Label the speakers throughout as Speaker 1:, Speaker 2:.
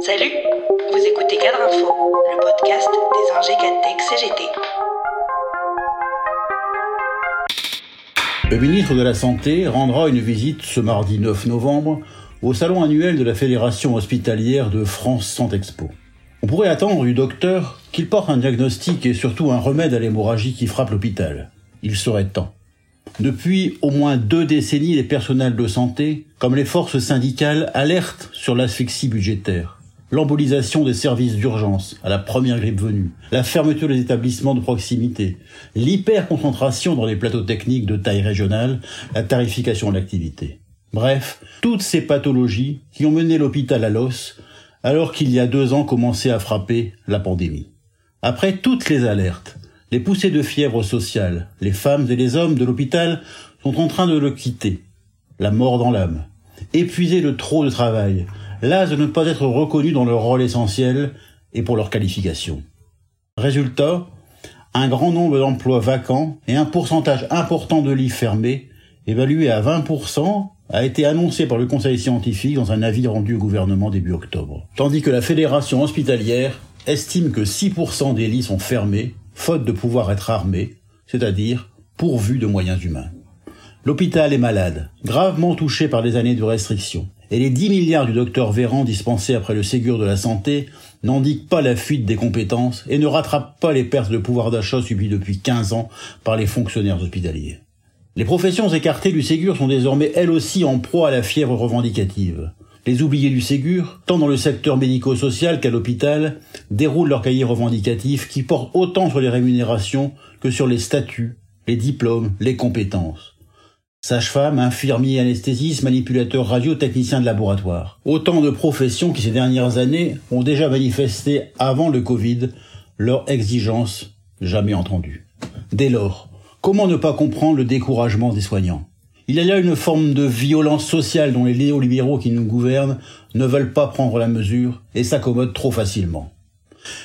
Speaker 1: Salut, vous écoutez Cadre Info, le podcast des Cadtech CGT.
Speaker 2: Le ministre de la Santé rendra une visite ce mardi 9 novembre au salon annuel de la Fédération hospitalière de France Santexpo. On pourrait attendre du docteur qu'il porte un diagnostic et surtout un remède à l'hémorragie qui frappe l'hôpital. Il serait temps. Depuis au moins deux décennies, les personnels de santé, comme les forces syndicales, alertent sur l'asphyxie budgétaire l'embolisation des services d'urgence à la première grippe venue, la fermeture des établissements de proximité, l'hyperconcentration dans les plateaux techniques de taille régionale, la tarification de l'activité. Bref, toutes ces pathologies qui ont mené l'hôpital à l'os alors qu'il y a deux ans commençait à frapper la pandémie. Après toutes les alertes, les poussées de fièvre sociale, les femmes et les hommes de l'hôpital sont en train de le quitter, la mort dans l'âme, épuisés de trop de travail, las de ne pas être reconnus dans leur rôle essentiel et pour leur qualification. Résultat, un grand nombre d'emplois vacants et un pourcentage important de lits fermés, évalué à 20%, a été annoncé par le Conseil scientifique dans un avis rendu au gouvernement début octobre. Tandis que la Fédération hospitalière estime que 6% des lits sont fermés, faute de pouvoir être armés, c'est-à-dire pourvus de moyens humains. L'hôpital est malade, gravement touché par des années de restrictions et les 10 milliards du docteur Véran dispensés après le Ségur de la santé n'indiquent pas la fuite des compétences et ne rattrapent pas les pertes de pouvoir d'achat subies depuis 15 ans par les fonctionnaires hospitaliers. Les professions écartées du Ségur sont désormais elles aussi en proie à la fièvre revendicative. Les oubliés du Ségur, tant dans le secteur médico-social qu'à l'hôpital, déroulent leur cahier revendicatif qui porte autant sur les rémunérations que sur les statuts, les diplômes, les compétences. Sage-femme, infirmier, anesthésiste, manipulateur radio, technicien de laboratoire. Autant de professions qui ces dernières années ont déjà manifesté avant le Covid leur exigence jamais entendue. Dès lors, comment ne pas comprendre le découragement des soignants? Il y a là une forme de violence sociale dont les néolibéraux qui nous gouvernent ne veulent pas prendre la mesure et s'accommodent trop facilement.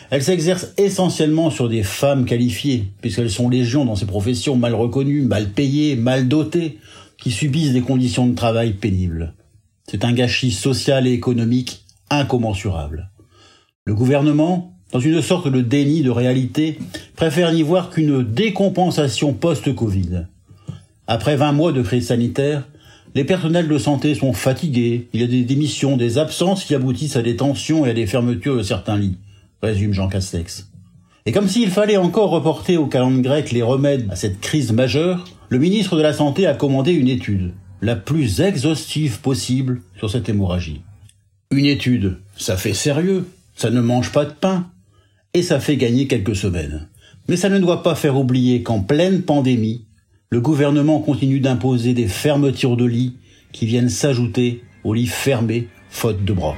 Speaker 2: Elle s'exerce essentiellement sur des femmes qualifiées, puisqu'elles sont légion dans ces professions mal reconnues, mal payées, mal dotées, qui subissent des conditions de travail pénibles. C'est un gâchis social et économique incommensurable. Le gouvernement, dans une sorte de déni de réalité, préfère n'y voir qu'une décompensation post-Covid. Après 20 mois de crise sanitaire, les personnels de santé sont fatigués, il y a des démissions, des absences qui aboutissent à des tensions et à des fermetures de certains lits résume Jean Castex. Et comme s'il fallait encore reporter au calendrier grec les remèdes à cette crise majeure, le ministre de la Santé a commandé une étude, la plus exhaustive possible, sur cette hémorragie. Une étude, ça fait sérieux, ça ne mange pas de pain, et ça fait gagner quelques semaines. Mais ça ne doit pas faire oublier qu'en pleine pandémie, le gouvernement continue d'imposer des fermetures de lits qui viennent s'ajouter aux lits fermés faute de bras.